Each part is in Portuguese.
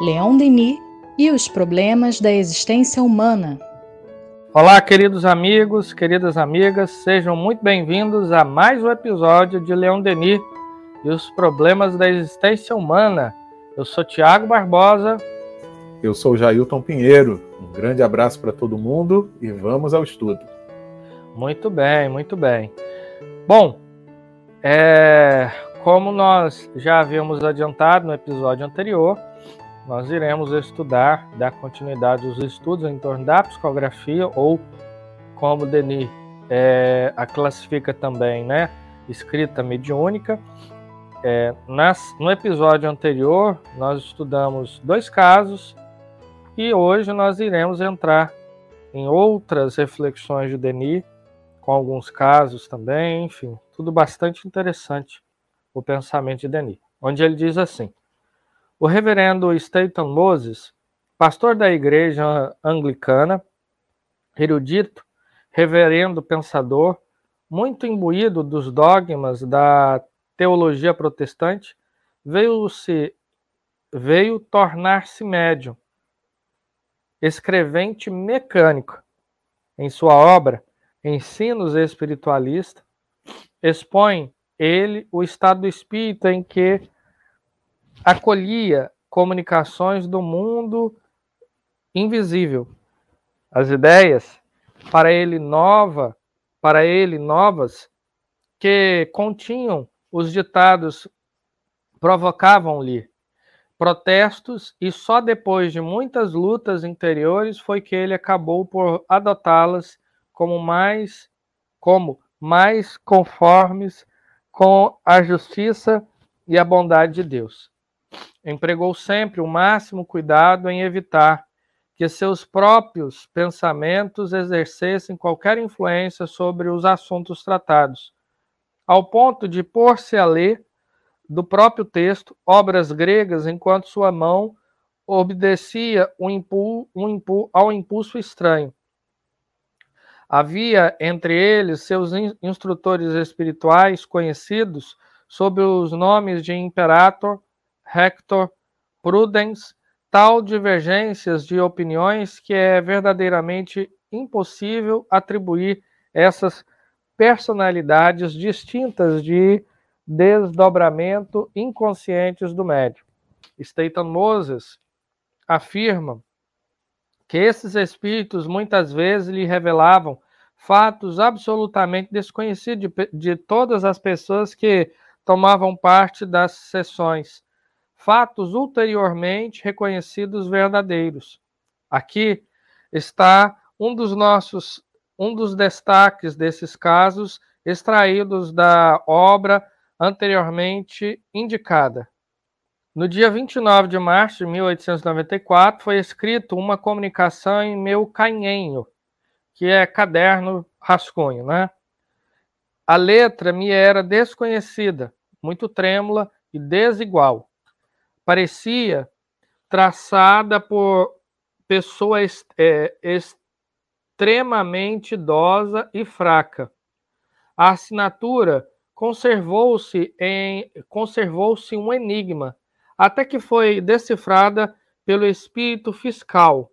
Leon Denis e os problemas da existência humana. Olá, queridos amigos, queridas amigas, sejam muito bem-vindos a mais um episódio de Leon Denis e os problemas da existência humana. Eu sou Tiago Barbosa. Eu sou Jailton Pinheiro. Um grande abraço para todo mundo e vamos ao estudo. Muito bem, muito bem. Bom, é, como nós já havíamos adiantado no episódio anterior, nós iremos estudar, dar continuidade aos estudos em torno da psicografia, ou como Denis é, a classifica também, né? Escrita mediúnica. É, nas, no episódio anterior, nós estudamos dois casos e hoje nós iremos entrar em outras reflexões de Denis, com alguns casos também, enfim, tudo bastante interessante o pensamento de Denis, onde ele diz assim: o reverendo Staton Moses, pastor da igreja anglicana, erudito, reverendo pensador, muito imbuído dos dogmas da teologia protestante, veio se veio tornar-se médium, escrevente mecânico. Em sua obra Ensinos Espiritualistas, expõe ele o estado do espírito em que acolhia comunicações do mundo invisível. As ideias para ele nova, para ele novas, que continham os ditados provocavam-lhe protestos e só depois de muitas lutas interiores foi que ele acabou por adotá-las como mais como mais conformes com a justiça e a bondade de Deus empregou sempre o máximo cuidado em evitar que seus próprios pensamentos exercessem qualquer influência sobre os assuntos tratados, ao ponto de pôr-se a ler do próprio texto obras gregas enquanto sua mão obedecia um impu, um impu, ao impulso estranho. Havia entre eles seus instrutores espirituais conhecidos sob os nomes de Imperator Hector Prudence, tal divergências de opiniões que é verdadeiramente impossível atribuir essas personalidades distintas de desdobramento inconscientes do médium. Staton Moses afirma que esses espíritos muitas vezes lhe revelavam fatos absolutamente desconhecidos de, de todas as pessoas que tomavam parte das sessões fatos ulteriormente reconhecidos verdadeiros. Aqui está um dos nossos um dos destaques desses casos extraídos da obra anteriormente indicada. No dia 29 de março de 1894 foi escrito uma comunicação em meu canhenho, que é caderno rascunho, né? A letra me era desconhecida, muito trêmula e desigual parecia traçada por pessoa é, extremamente idosa e fraca. A assinatura conservou-se em conservou-se um enigma, até que foi decifrada pelo espírito fiscal.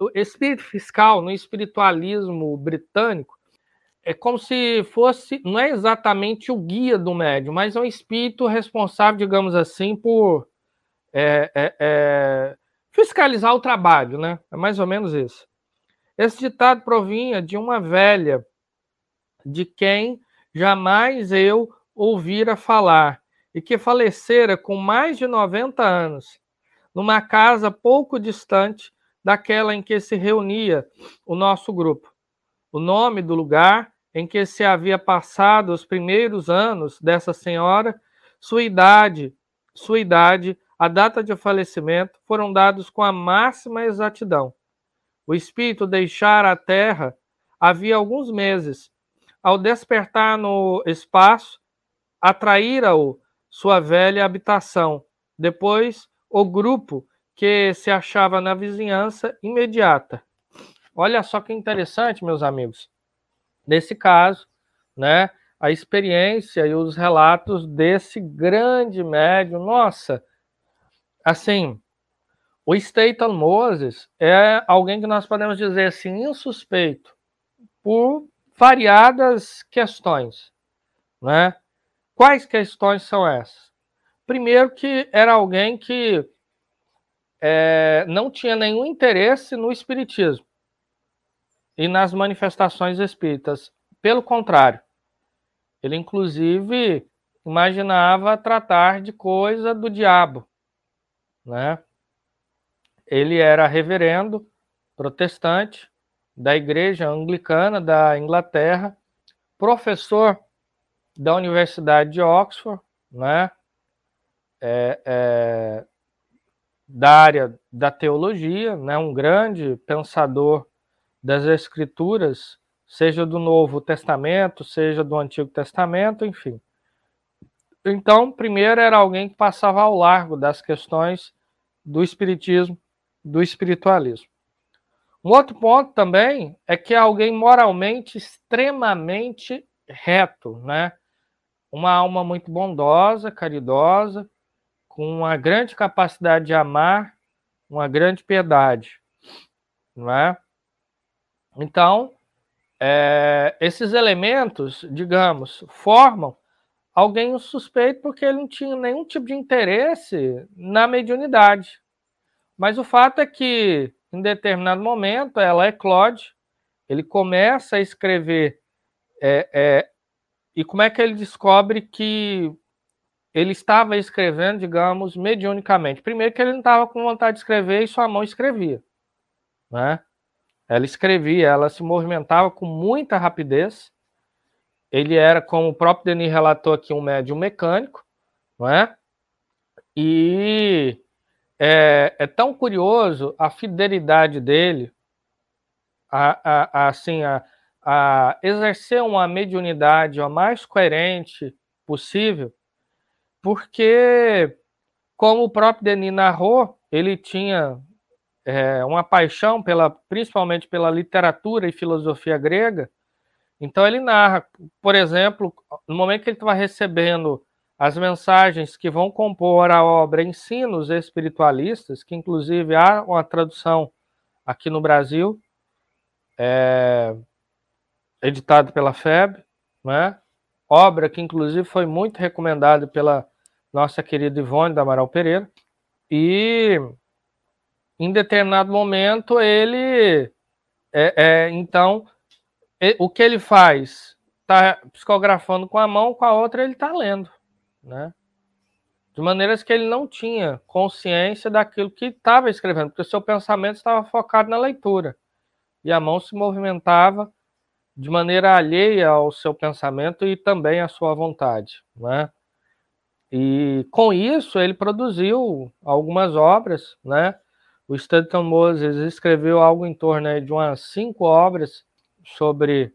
O espírito fiscal no espiritualismo britânico é como se fosse, não é exatamente o guia do médium, mas é um espírito responsável, digamos assim, por é, é, é, fiscalizar o trabalho, né? É mais ou menos isso. Esse ditado provinha de uma velha, de quem jamais eu ouvira falar, e que falecera com mais de 90 anos, numa casa pouco distante daquela em que se reunia o nosso grupo. O nome do lugar em que se havia passado os primeiros anos dessa senhora, sua idade, sua idade, a data de falecimento foram dados com a máxima exatidão. O espírito deixara a terra havia alguns meses. Ao despertar no espaço, atraíra-o sua velha habitação. Depois, o grupo que se achava na vizinhança imediata. Olha só que interessante, meus amigos. Nesse caso, né, a experiência e os relatos desse grande médium, nossa, assim, o Staten Moses é alguém que nós podemos dizer assim, insuspeito, por variadas questões. Né? Quais questões são essas? Primeiro, que era alguém que é, não tinha nenhum interesse no espiritismo e nas manifestações espíritas. Pelo contrário, ele inclusive imaginava tratar de coisa do diabo, né? Ele era reverendo protestante da Igreja Anglicana da Inglaterra, professor da Universidade de Oxford, né? É, é, da área da teologia, né? Um grande pensador das Escrituras, seja do Novo Testamento, seja do Antigo Testamento, enfim. Então, primeiro era alguém que passava ao largo das questões do espiritismo, do espiritualismo. Um outro ponto também é que é alguém moralmente extremamente reto, né? Uma alma muito bondosa, caridosa, com uma grande capacidade de amar, uma grande piedade, não é? Então, é, esses elementos, digamos, formam alguém suspeito porque ele não tinha nenhum tipo de interesse na mediunidade. Mas o fato é que, em determinado momento, ela é Claude, ele começa a escrever. É, é, e como é que ele descobre que ele estava escrevendo, digamos, mediunicamente? Primeiro, que ele não estava com vontade de escrever e sua mão escrevia. Né? Ela escrevia, ela se movimentava com muita rapidez ele era, como o próprio Denis relatou aqui, um médium mecânico, não é? E é, é tão curioso a fidelidade dele, a, a, a assim, a, a exercer uma mediunidade a mais coerente possível, porque, como o próprio Denis narrou, ele tinha é, uma paixão pela, principalmente pela literatura e filosofia grega, então ele narra, por exemplo, no momento que ele estava recebendo as mensagens que vão compor a obra Ensinos Espiritualistas, que inclusive há uma tradução aqui no Brasil, é, pela FEB, né? obra que inclusive foi muito recomendada pela nossa querida Ivone da Amaral Pereira, e em determinado momento ele, é, é, então, o que ele faz? Está psicografando com a mão, com a outra ele está lendo, né? De maneiras que ele não tinha consciência daquilo que estava escrevendo, porque o seu pensamento estava focado na leitura. E a mão se movimentava de maneira alheia ao seu pensamento e também à sua vontade, né? E com isso ele produziu algumas obras, né? O Stanton Moses escreveu algo em torno de umas cinco obras sobre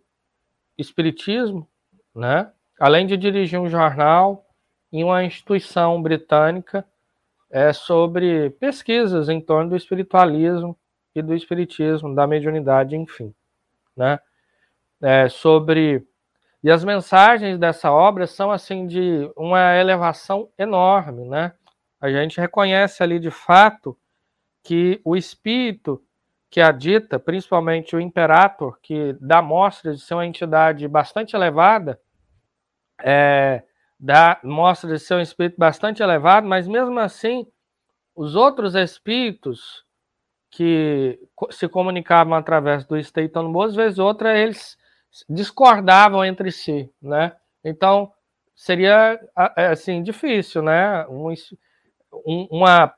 espiritismo, né? Além de dirigir um jornal e uma instituição britânica é, sobre pesquisas em torno do espiritualismo e do espiritismo, da mediunidade, enfim, né? É, sobre e as mensagens dessa obra são assim de uma elevação enorme, né? A gente reconhece ali de fato que o espírito que a dita, principalmente o Imperator, que dá mostra de ser uma entidade bastante elevada, é, dá mostra de ser um espírito bastante elevado, mas mesmo assim, os outros espíritos que se comunicavam através do Staton às vezes outra, eles discordavam entre si, né? Então, seria é, assim difícil, né? Um, uma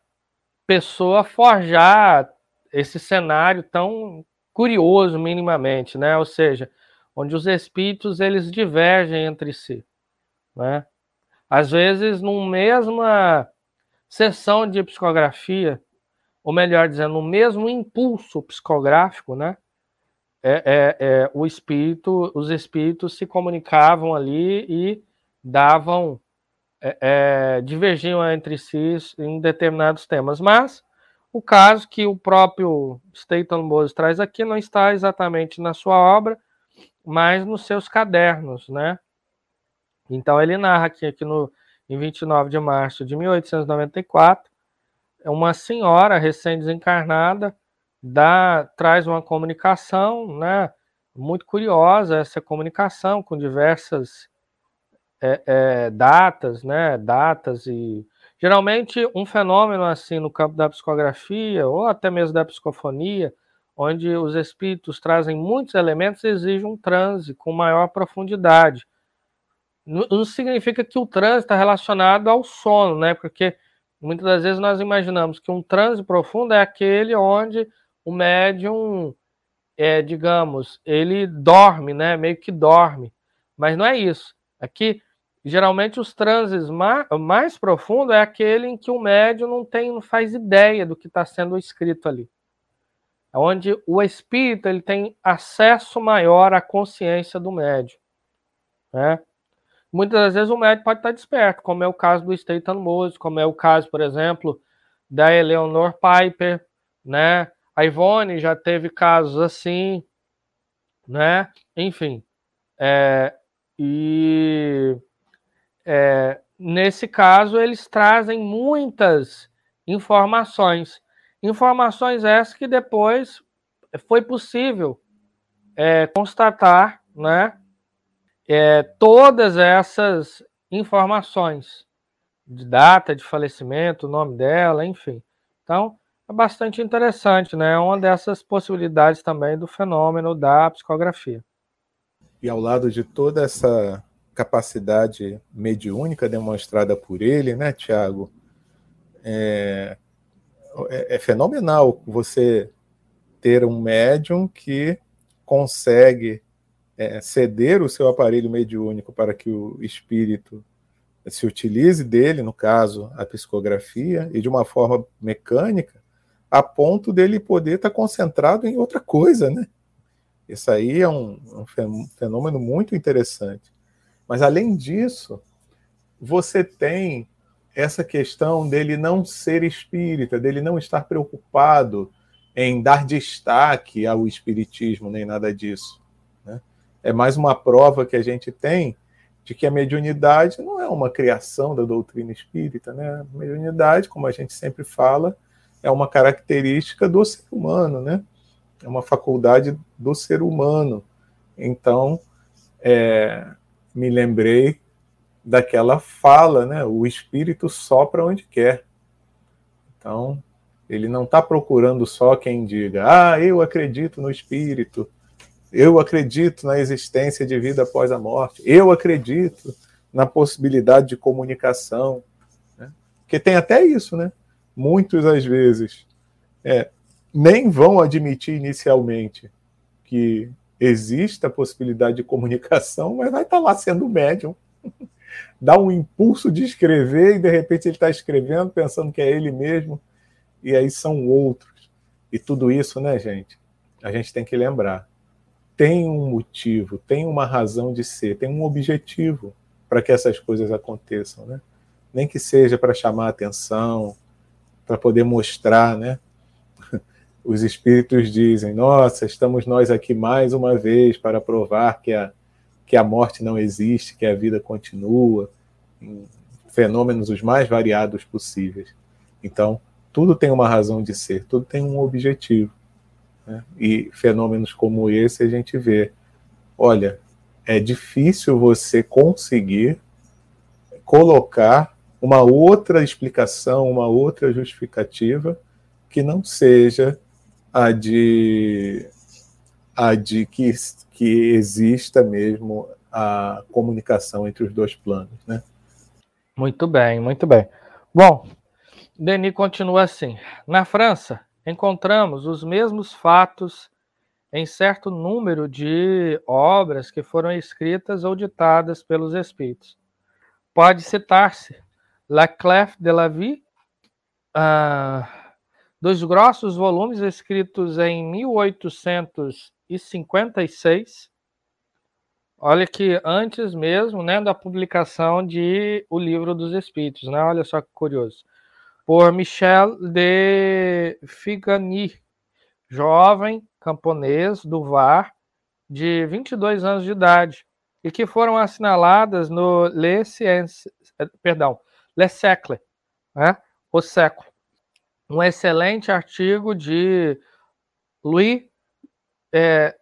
pessoa forjar esse cenário tão curioso minimamente, né? Ou seja, onde os espíritos eles divergem entre si, né? Às vezes, numa mesma sessão de psicografia, ou melhor dizendo, no mesmo impulso psicográfico, né? É, é, é, o espírito, os espíritos se comunicavam ali e davam, é, é, divergiam entre si em determinados temas, mas o caso que o próprio Staton Moses traz aqui não está exatamente na sua obra, mas nos seus cadernos, né? Então ele narra aqui, aqui no, em 29 de março de 1894, uma senhora recém-desencarnada traz uma comunicação, né? Muito curiosa essa comunicação com diversas é, é, datas, né? Datas e geralmente um fenômeno assim no campo da psicografia ou até mesmo da psicofonia, onde os espíritos trazem muitos elementos, exige um transe com maior profundidade. Não significa que o transe está relacionado ao sono, né? Porque muitas das vezes nós imaginamos que um transe profundo é aquele onde o médium, é, digamos, ele dorme, né? Meio que dorme. Mas não é isso. Aqui, geralmente, os transes mais, mais profundos é aquele em que o médium não tem, não faz ideia do que está sendo escrito ali. É onde o espírito ele tem acesso maior à consciência do médium. Né? Muitas das vezes o médium pode estar desperto, como é o caso do Staten Moses, como é o caso, por exemplo, da Eleanor Piper, né? A Ivone já teve casos assim, né? Enfim, é, e é, nesse caso eles trazem muitas informações, informações essas que depois foi possível é, constatar, né? É, todas essas informações de data de falecimento, nome dela, enfim. Então, é bastante interessante, né? É uma dessas possibilidades também do fenômeno da psicografia. E ao lado de toda essa capacidade mediúnica demonstrada por ele, né, Tiago? É, é, é, fenomenal você ter um médium que consegue é, ceder o seu aparelho mediúnico para que o espírito se utilize dele, no caso, a psicografia, e de uma forma mecânica, a ponto dele poder estar concentrado em outra coisa, né? Isso aí é um, um fenômeno muito interessante. Mas além disso, você tem essa questão dele não ser espírita, dele não estar preocupado em dar destaque ao espiritismo, nem nada disso. Né? É mais uma prova que a gente tem de que a mediunidade não é uma criação da doutrina espírita. Né? A mediunidade, como a gente sempre fala, é uma característica do ser humano, né? É uma faculdade do ser humano. Então, é, me lembrei daquela fala, né? O espírito sopra onde quer. Então, ele não está procurando só quem diga, ah, eu acredito no espírito, eu acredito na existência de vida após a morte, eu acredito na possibilidade de comunicação. Né? Porque tem até isso, né? muitos às vezes é, nem vão admitir inicialmente que exista a possibilidade de comunicação, mas vai estar lá sendo médium. Dá um impulso de escrever e de repente ele está escrevendo pensando que é ele mesmo, e aí são outros. E tudo isso, né, gente? A gente tem que lembrar. Tem um motivo, tem uma razão de ser, tem um objetivo para que essas coisas aconteçam, né? Nem que seja para chamar atenção, para poder mostrar, né? Os espíritos dizem: Nossa, estamos nós aqui mais uma vez para provar que a, que a morte não existe, que a vida continua, fenômenos os mais variados possíveis. Então, tudo tem uma razão de ser, tudo tem um objetivo. Né? E fenômenos como esse a gente vê. Olha, é difícil você conseguir colocar uma outra explicação, uma outra justificativa que não seja a de a de que, que exista mesmo a comunicação entre os dois planos, né? Muito bem, muito bem. Bom, Denis continua assim. Na França, encontramos os mesmos fatos em certo número de obras que foram escritas ou ditadas pelos espíritos. Pode citar-se La Clef de la Vie, uh, dois grossos volumes escritos em 1856. Olha que antes mesmo né, da publicação de O Livro dos Espíritos, né? olha só que curioso. Por Michel de Figani, jovem camponês do Var, de 22 anos de idade, e que foram assinaladas no Le Science, perdão, Le né? o século. Um excelente artigo de Louis, é,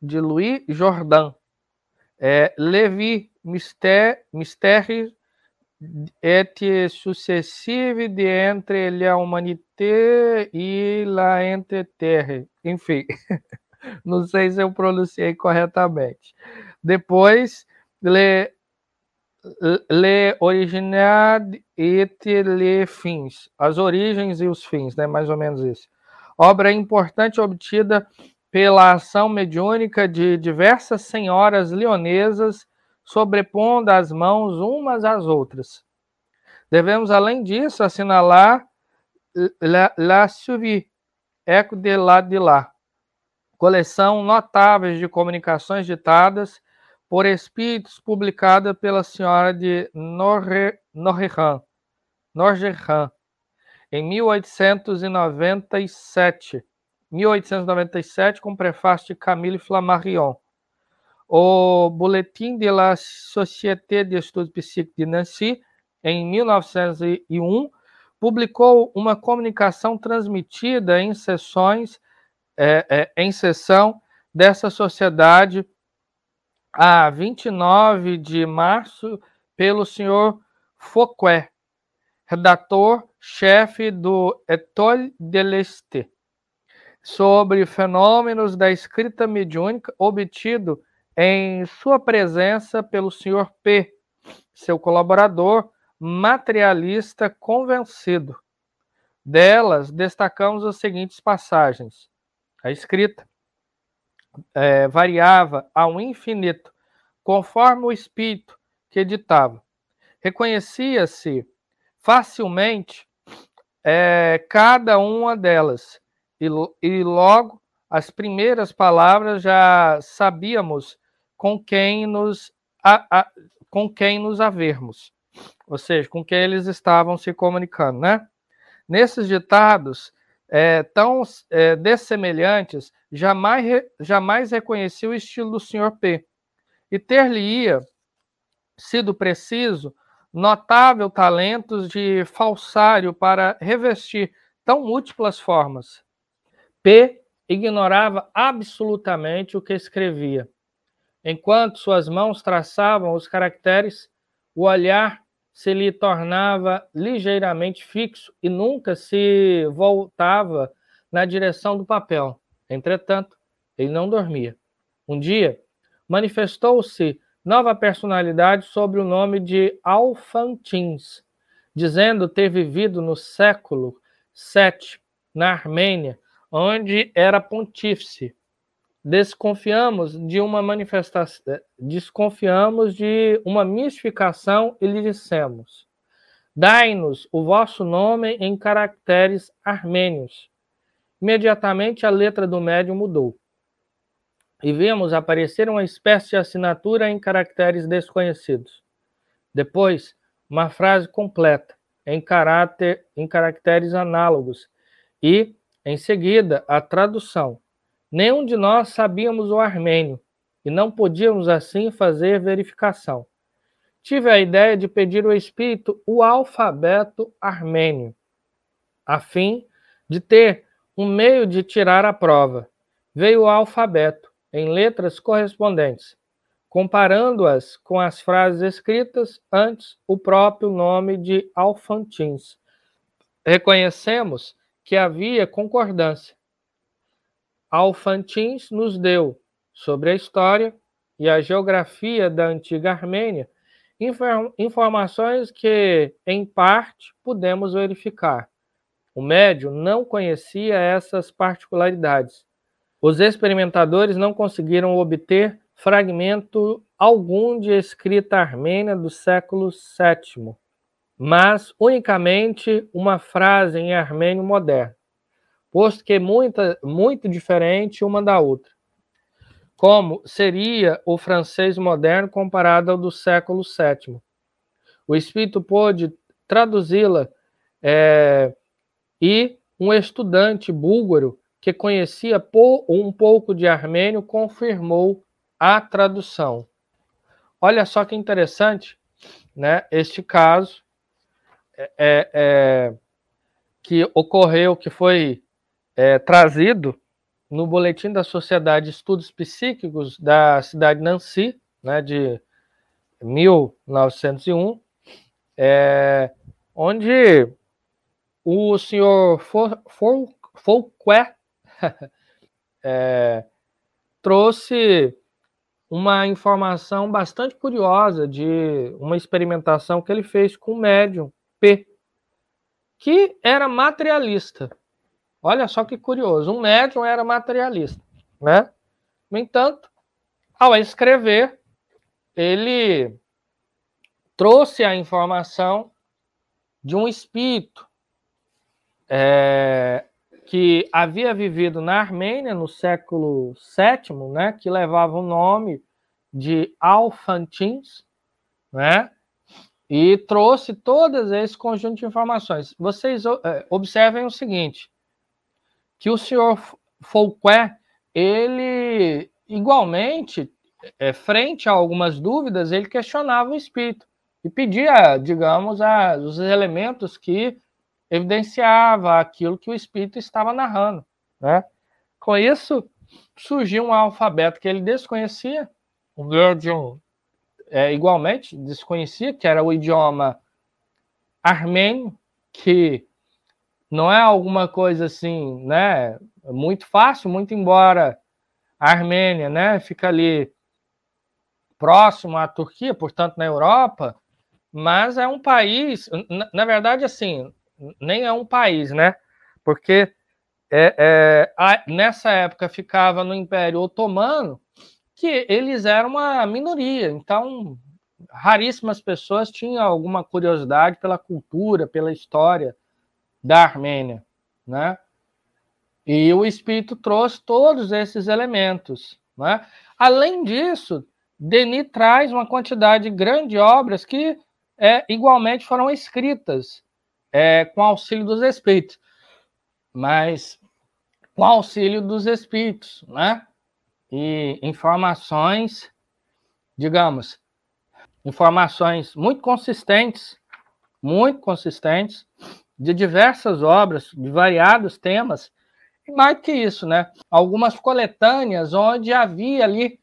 de Louis Jordan, é, Levi Mystère et successive de entre la humanité e la terre. Enfim, não sei se eu pronunciei corretamente. Depois, le, le original et les fins, as origens e os fins, né? mais ou menos isso. Obra importante obtida pela ação mediúnica de diversas senhoras leonesas sobrepondo as mãos umas às outras. Devemos, além disso, assinalar La, La Suivi, Eco de lá de lá, coleção notáveis de comunicações ditadas por espíritos publicada pela senhora de Norrehan, em 1897, 1897, com prefácio de Camille Flammarion. O Boletim de la Société d'Estudes Psíquicos de Nancy, em 1901, publicou uma comunicação transmitida em sessões, é, é, em sessão dessa sociedade a 29 de março pelo senhor Fouquet, redator-chefe do École de l'Est, sobre fenômenos da escrita mediúnica obtido em sua presença pelo senhor P, seu colaborador materialista convencido. Delas, destacamos as seguintes passagens. A escrita é, variava ao infinito, conforme o espírito que editava. Reconhecia-se facilmente é, cada uma delas, e, e logo as primeiras palavras já sabíamos com quem nos, a, a, com quem nos havermos, ou seja, com quem eles estavam se comunicando, né? Nesses ditados é, tão é, dessemelhantes, jamais, jamais reconheci o estilo do Sr. P. E ter-lhe-ia sido preciso notável talentos de falsário para revestir tão múltiplas formas. P ignorava absolutamente o que escrevia Enquanto suas mãos traçavam os caracteres, o olhar se lhe tornava ligeiramente fixo e nunca se voltava na direção do papel. Entretanto, ele não dormia. Um dia, manifestou-se nova personalidade sob o nome de Alfantins, dizendo ter vivido no século VII, na Armênia, onde era pontífice desconfiamos de uma manifestação, desconfiamos de uma mistificação e lhe dissemos: Dai-nos o vosso nome em caracteres armênios. Imediatamente a letra do médium mudou. E vimos aparecer uma espécie de assinatura em caracteres desconhecidos. Depois, uma frase completa, em, caráter, em caracteres análogos. E, em seguida, a tradução Nenhum de nós sabíamos o armênio e não podíamos assim fazer verificação. Tive a ideia de pedir ao espírito o alfabeto armênio, a fim de ter um meio de tirar a prova. Veio o alfabeto em letras correspondentes, comparando-as com as frases escritas antes o próprio nome de Alfantins. Reconhecemos que havia concordância Alfantins nos deu, sobre a história e a geografia da antiga Armênia, informações que, em parte, pudemos verificar. O médio não conhecia essas particularidades. Os experimentadores não conseguiram obter fragmento algum de escrita armênia do século VII, mas unicamente uma frase em armênio moderno posto que é muita, muito diferente uma da outra. Como seria o francês moderno comparado ao do século VII? O espírito pôde traduzi-la é, e um estudante búlgaro que conhecia um pouco de armênio confirmou a tradução. Olha só que interessante, né? Este caso é, é, é que ocorreu, que foi é, trazido no Boletim da Sociedade de Estudos Psíquicos da cidade de Nancy, né, de 1901, é, onde o senhor Fouquet é, trouxe uma informação bastante curiosa de uma experimentação que ele fez com o médium P, que era materialista. Olha só que curioso, um médium era materialista, né? No entanto, ao escrever, ele trouxe a informação de um espírito é, que havia vivido na Armênia no século VII, né, que levava o nome de Alfantins, né, e trouxe todos esse conjunto de informações. Vocês é, observem o seguinte, que o senhor Fouquet, ele igualmente, é, frente a algumas dúvidas, ele questionava o espírito e pedia, digamos, a, os elementos que evidenciava aquilo que o espírito estava narrando, né? Com isso, surgiu um alfabeto que ele desconhecia, o Virgil é, igualmente desconhecia, que era o idioma armênio, que não é alguma coisa assim, né, muito fácil, muito embora a Armênia, né, fica ali próximo à Turquia, portanto na Europa, mas é um país, na, na verdade, assim, nem é um país, né? Porque é, é, a, nessa época ficava no Império Otomano, que eles eram uma minoria, então raríssimas pessoas tinham alguma curiosidade pela cultura, pela história da Armênia, né? E o Espírito trouxe todos esses elementos, né? Além disso, Denis traz uma quantidade grande de obras que é, igualmente foram escritas é, com auxílio dos espíritos, mas com auxílio dos espíritos, né? E informações, digamos, informações muito consistentes, muito consistentes, de diversas obras, de variados temas, e mais do que isso, né? Algumas coletâneas onde havia ali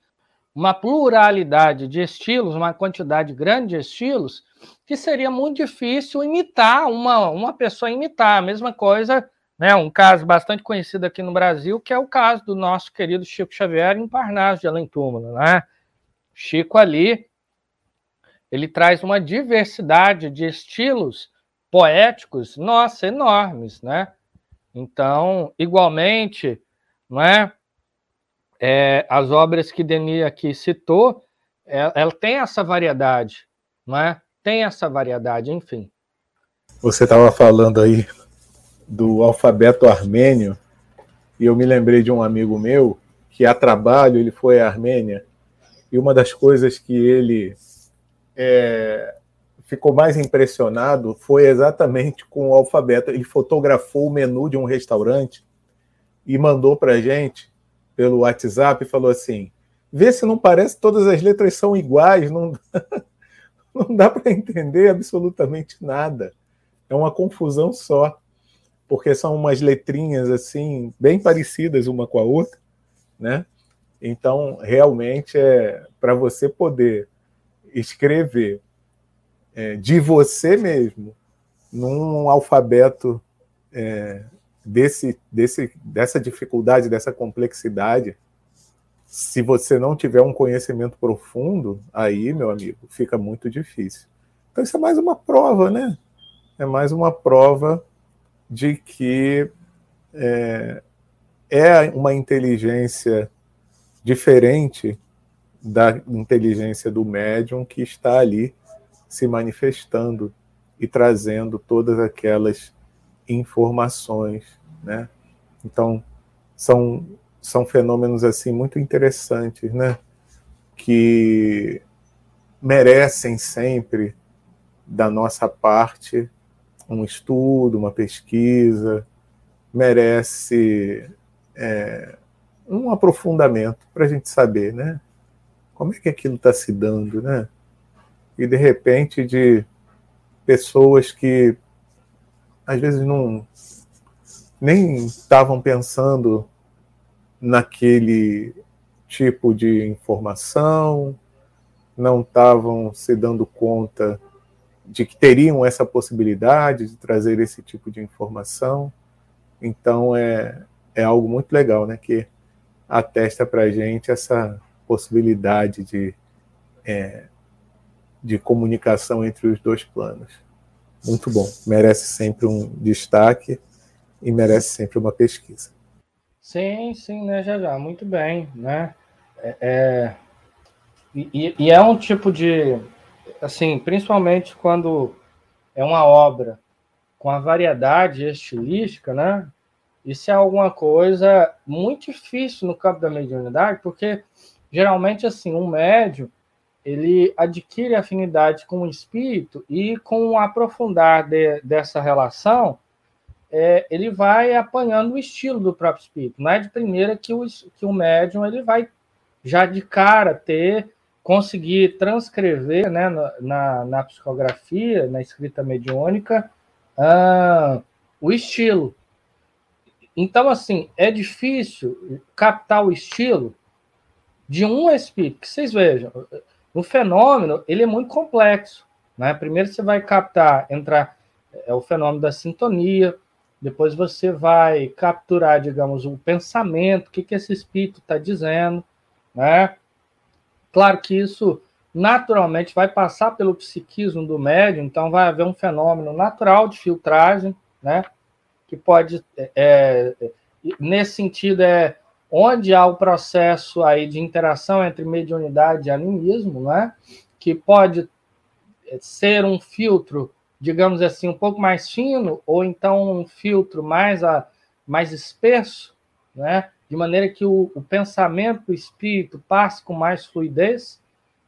uma pluralidade de estilos, uma quantidade grande de estilos, que seria muito difícil imitar uma, uma pessoa imitar. A mesma coisa, né, um caso bastante conhecido aqui no Brasil, que é o caso do nosso querido Chico Xavier em Parnaso de Além Túmulo. Né? Chico ali, ele traz uma diversidade de estilos poéticos, nossa, enormes, né? Então, igualmente, não é? é as obras que Denis aqui citou, ela, é, ela tem essa variedade, não é? tem essa variedade, enfim. Você estava falando aí do alfabeto armênio, e eu me lembrei de um amigo meu que a trabalho ele foi à Armênia, e uma das coisas que ele é, ficou mais impressionado foi exatamente com o alfabeto. Ele fotografou o menu de um restaurante e mandou para a gente pelo WhatsApp e falou assim: vê se não parece todas as letras são iguais, não não dá para entender absolutamente nada. É uma confusão só, porque são umas letrinhas assim, bem parecidas uma com a outra, né? Então, realmente, é para você poder escrever é, de você mesmo num alfabeto é, desse, desse, dessa dificuldade, dessa complexidade, se você não tiver um conhecimento profundo, aí, meu amigo, fica muito difícil. Então, isso é mais uma prova, né? É mais uma prova de que é, é uma inteligência diferente da inteligência do médium que está ali se manifestando e trazendo todas aquelas informações, né? Então, são são fenômenos assim muito interessantes, né? Que merecem sempre da nossa parte um estudo, uma pesquisa, merece é, um aprofundamento para a gente saber, né? Como é que aquilo está se dando, né? E de repente de pessoas que às vezes não, nem estavam pensando naquele tipo de informação, não estavam se dando conta de que teriam essa possibilidade de trazer esse tipo de informação. Então é, é algo muito legal, né? Que atesta para a gente essa possibilidade de, é, de comunicação entre os dois planos. Muito bom. Merece sempre um destaque e merece sempre uma pesquisa. Sim, sim, né, já já, muito bem, né? É, é, e, e, é um tipo de, assim, principalmente quando é uma obra com a variedade estilística, né? Isso é alguma coisa muito difícil no campo da mediunidade, porque geralmente, assim, um médio ele adquire afinidade com o espírito e com o aprofundar de, dessa relação, é, ele vai apanhando o estilo do próprio espírito. Não é de primeira que o, que o médium ele vai já de cara ter, conseguir transcrever né, na, na psicografia, na escrita mediúnica, ah, o estilo. Então, assim, é difícil captar o estilo de um espírito. Que vocês vejam, o fenômeno ele é muito complexo. Né? Primeiro você vai captar, entrar é o fenômeno da sintonia, depois você vai capturar, digamos, o pensamento, o que, que esse espírito está dizendo, né? Claro que isso naturalmente vai passar pelo psiquismo do médium, então vai haver um fenômeno natural de filtragem, né? Que pode, é, é, nesse sentido, é onde há o processo aí de interação entre mediunidade e animismo, né? Que pode ser um filtro, digamos assim, um pouco mais fino, ou então um filtro mais, a, mais espesso, né? de maneira que o, o pensamento do espírito passe com mais fluidez,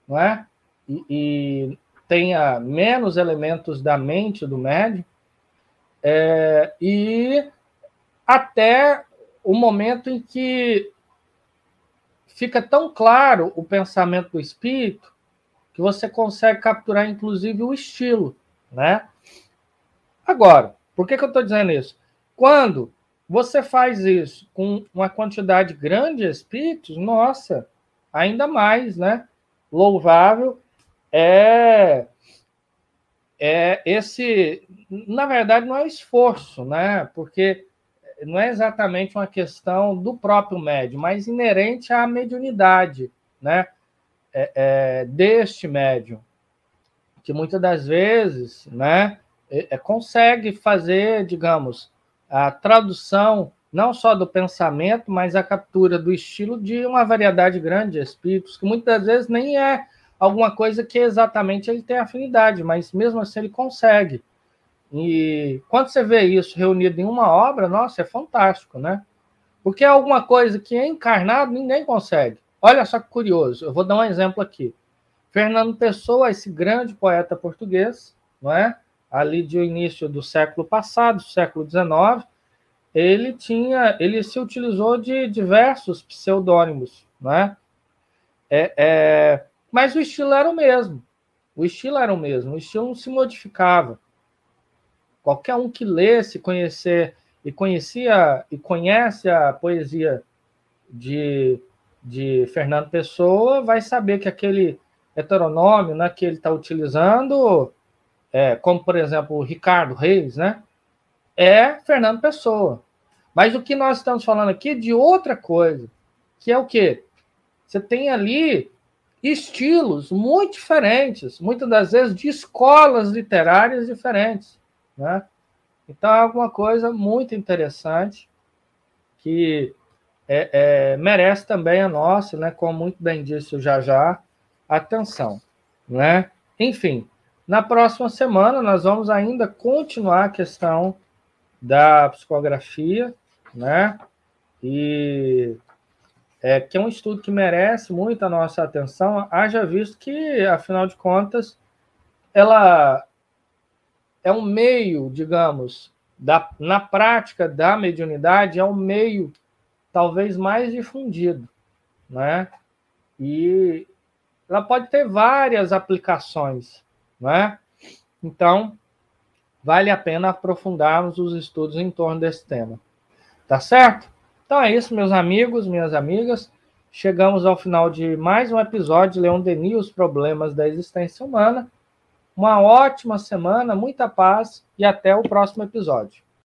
não é? E, e tenha menos elementos da mente do médium, é, e até o momento em que fica tão claro o pensamento do espírito que você consegue capturar, inclusive, o estilo, né? Agora, por que, que eu estou dizendo isso? Quando você faz isso com uma quantidade grande de espíritos, nossa, ainda mais, né? Louvável é é esse, na verdade, não é esforço, né? Porque não é exatamente uma questão do próprio médium, mas inerente à mediunidade, né? É, é, deste médium, que muitas das vezes, né, é, é consegue fazer, digamos, a tradução não só do pensamento, mas a captura do estilo de uma variedade grande de espíritos, que muitas vezes nem é alguma coisa que exatamente ele tem afinidade, mas mesmo assim ele consegue. E quando você vê isso reunido em uma obra, nossa, é fantástico, né? Porque é alguma coisa que é encarnado ninguém consegue. Olha só que curioso, eu vou dar um exemplo aqui. Fernando Pessoa, esse grande poeta português, não é? ali de início do século passado, século XIX, ele tinha, ele se utilizou de diversos pseudônimos, né? É, é, mas o estilo era o mesmo. O estilo era o mesmo. O estilo não se modificava. Qualquer um que lesse, conhecer e conhecia e conhece a poesia de, de Fernando Pessoa vai saber que aquele heteronômio né, que ele está utilizando é, como por exemplo o Ricardo Reis, né? É Fernando Pessoa. Mas o que nós estamos falando aqui é de outra coisa, que é o quê? Você tem ali estilos muito diferentes, muitas das vezes de escolas literárias diferentes, né? Então é alguma coisa muito interessante que é, é, merece também a nossa, né? Como muito bem disse o Jajá, atenção, né? Enfim, na próxima semana, nós vamos ainda continuar a questão da psicografia, né? E é, que é um estudo que merece muito a nossa atenção, haja visto que, afinal de contas, ela é um meio, digamos, da, na prática da mediunidade, é um meio talvez mais difundido, né? E ela pode ter várias aplicações, né? Então, vale a pena aprofundarmos os estudos em torno desse tema. Tá certo? Então é isso, meus amigos, minhas amigas. Chegamos ao final de mais um episódio de Leon Denis, os problemas da existência humana. Uma ótima semana, muita paz e até o próximo episódio.